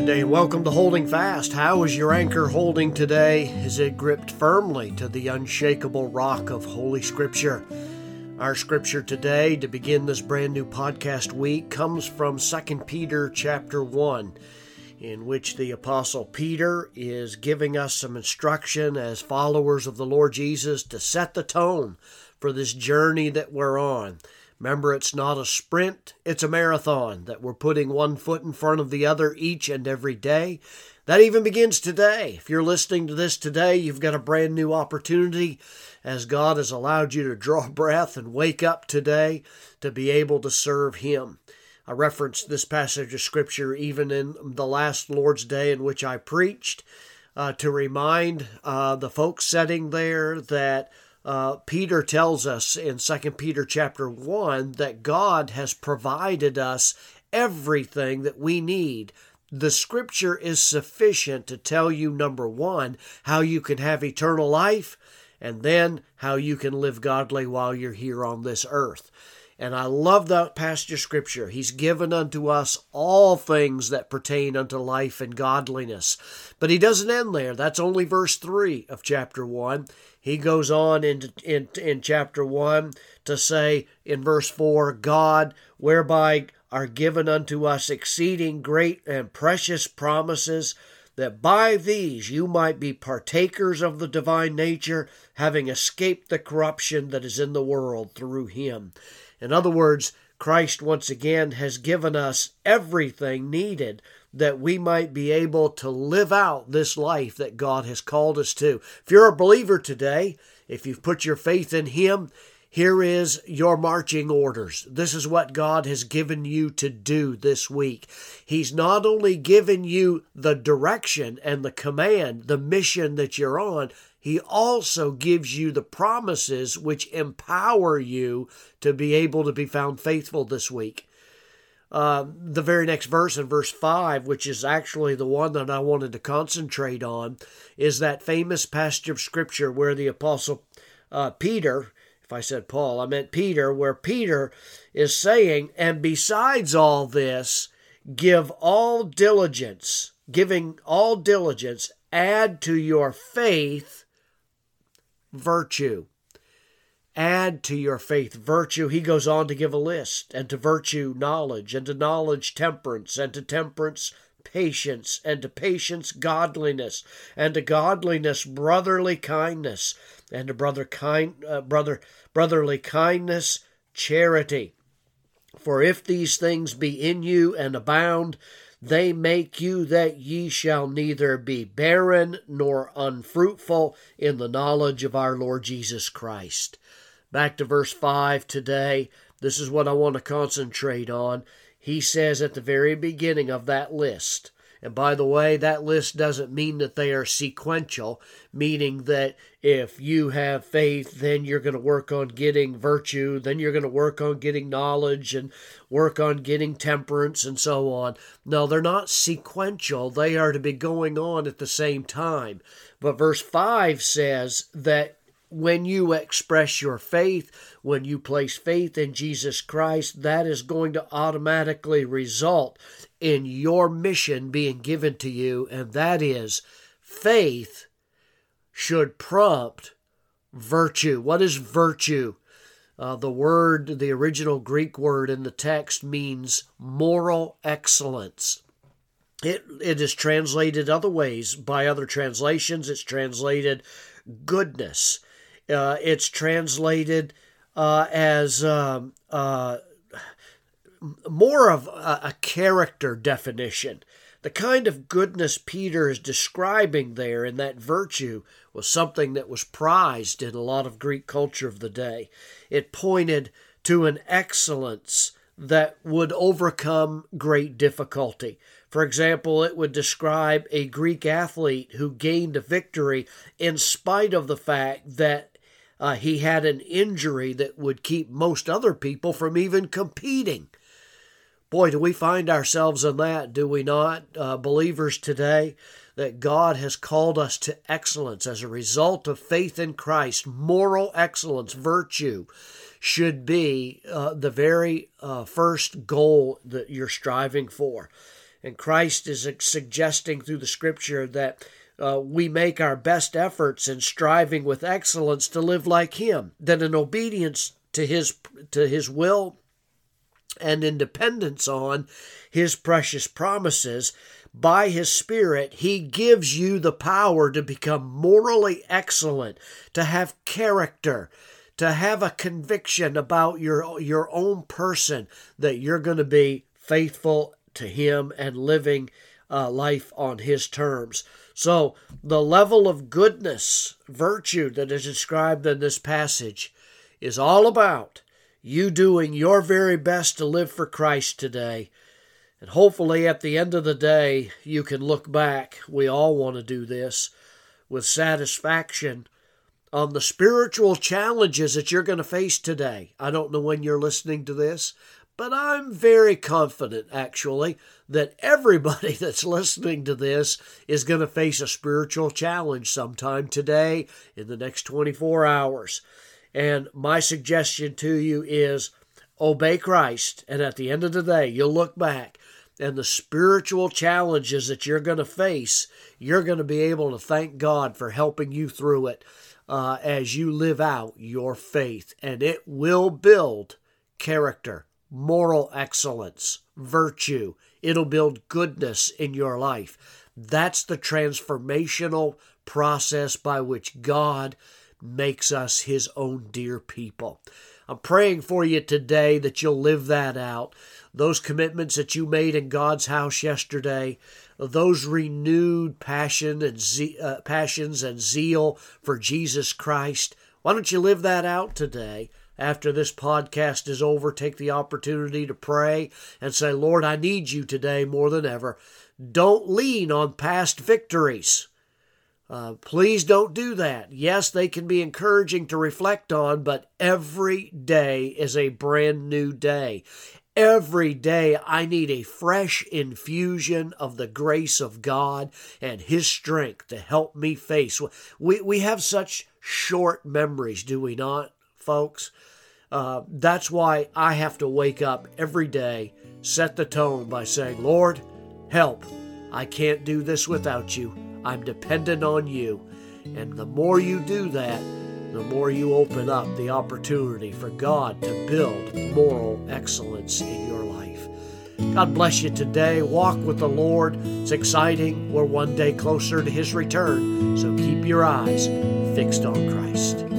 And welcome to Holding Fast. How is your anchor holding today? Is it gripped firmly to the unshakable rock of Holy Scripture? Our scripture today to begin this brand new podcast week comes from 2 Peter chapter 1 in which the apostle Peter is giving us some instruction as followers of the Lord Jesus to set the tone for this journey that we're on. Remember, it's not a sprint, it's a marathon that we're putting one foot in front of the other each and every day. That even begins today. If you're listening to this today, you've got a brand new opportunity as God has allowed you to draw breath and wake up today to be able to serve Him. I referenced this passage of Scripture even in the last Lord's Day in which I preached uh, to remind uh, the folks sitting there that uh, Peter tells us in 2 Peter chapter 1 that God has provided us everything that we need. The scripture is sufficient to tell you, number one, how you can have eternal life, and then how you can live godly while you're here on this earth. And I love that passage of scripture. He's given unto us all things that pertain unto life and godliness. But he doesn't end there. That's only verse 3 of chapter 1. He goes on in, in, in chapter 1 to say in verse 4 God, whereby are given unto us exceeding great and precious promises, that by these you might be partakers of the divine nature, having escaped the corruption that is in the world through him. In other words, Christ once again has given us everything needed that we might be able to live out this life that God has called us to. If you're a believer today, if you've put your faith in Him, here is your marching orders. This is what God has given you to do this week. He's not only given you the direction and the command, the mission that you're on, he also gives you the promises which empower you to be able to be found faithful this week. Uh, the very next verse in verse 5, which is actually the one that I wanted to concentrate on, is that famous passage of Scripture where the Apostle uh, Peter, if I said Paul, I meant Peter, where Peter is saying, and besides all this, give all diligence, giving all diligence, add to your faith virtue. Add to your faith virtue. He goes on to give a list, and to virtue, knowledge, and to knowledge, temperance, and to temperance, patience, and to patience, godliness, and to godliness, brotherly kindness, and to brother kind, uh, brother, brotherly kindness, charity. For if these things be in you and abound, they make you that ye shall neither be barren nor unfruitful in the knowledge of our Lord Jesus Christ. Back to verse 5 today. This is what I want to concentrate on. He says at the very beginning of that list, and by the way, that list doesn't mean that they are sequential, meaning that if you have faith, then you're going to work on getting virtue, then you're going to work on getting knowledge and work on getting temperance and so on. No, they're not sequential. They are to be going on at the same time. But verse 5 says that when you express your faith, when you place faith in Jesus Christ, that is going to automatically result in your mission being given to you, and that is faith should prompt virtue. What is virtue? Uh, the word, the original Greek word in the text means moral excellence. It, it is translated other ways by other translations. It's translated goodness. Uh, it's translated uh, as um, uh, more of a, a character definition. The kind of goodness Peter is describing there in that virtue was something that was prized in a lot of Greek culture of the day. It pointed to an excellence that would overcome great difficulty. For example, it would describe a Greek athlete who gained a victory in spite of the fact that uh, he had an injury that would keep most other people from even competing. Boy, do we find ourselves in that, do we not, uh, believers today? That God has called us to excellence as a result of faith in Christ. Moral excellence, virtue, should be uh, the very uh, first goal that you're striving for. And Christ is suggesting through the scripture that uh, we make our best efforts in striving with excellence to live like Him, that in obedience to His to His will and in dependence on His precious promises, by His Spirit, He gives you the power to become morally excellent, to have character, to have a conviction about your, your own person that you're going to be faithful to Him and living uh, life on His terms. So, the level of goodness, virtue that is described in this passage is all about you doing your very best to live for Christ today and hopefully, at the end of the day, you can look back. We all want to do this with satisfaction on the spiritual challenges that you're going to face today. I don't know when you're listening to this, but I'm very confident, actually, that everybody that's listening to this is going to face a spiritual challenge sometime today in the next 24 hours. And my suggestion to you is obey Christ. And at the end of the day, you'll look back and the spiritual challenges that you're going to face, you're going to be able to thank God for helping you through it uh, as you live out your faith. And it will build character, moral excellence, virtue. It'll build goodness in your life. That's the transformational process by which God makes us his own dear people. I'm praying for you today that you'll live that out those commitments that you made in God's house yesterday, those renewed passion and ze- uh, passions and zeal for Jesus Christ. Why don't you live that out today? After this podcast is over, take the opportunity to pray and say, Lord, I need you today more than ever. Don't lean on past victories. Uh, please don't do that. Yes, they can be encouraging to reflect on, but every day is a brand new day. Every day I need a fresh infusion of the grace of God and His strength to help me face. We, we have such short memories, do we not, folks? Uh, that's why I have to wake up every day, set the tone by saying, Lord, help. I can't do this without you. I'm dependent on you. And the more you do that, the more you open up the opportunity for God to build moral excellence in your life. God bless you today. Walk with the Lord. It's exciting. We're one day closer to His return. So keep your eyes fixed on Christ.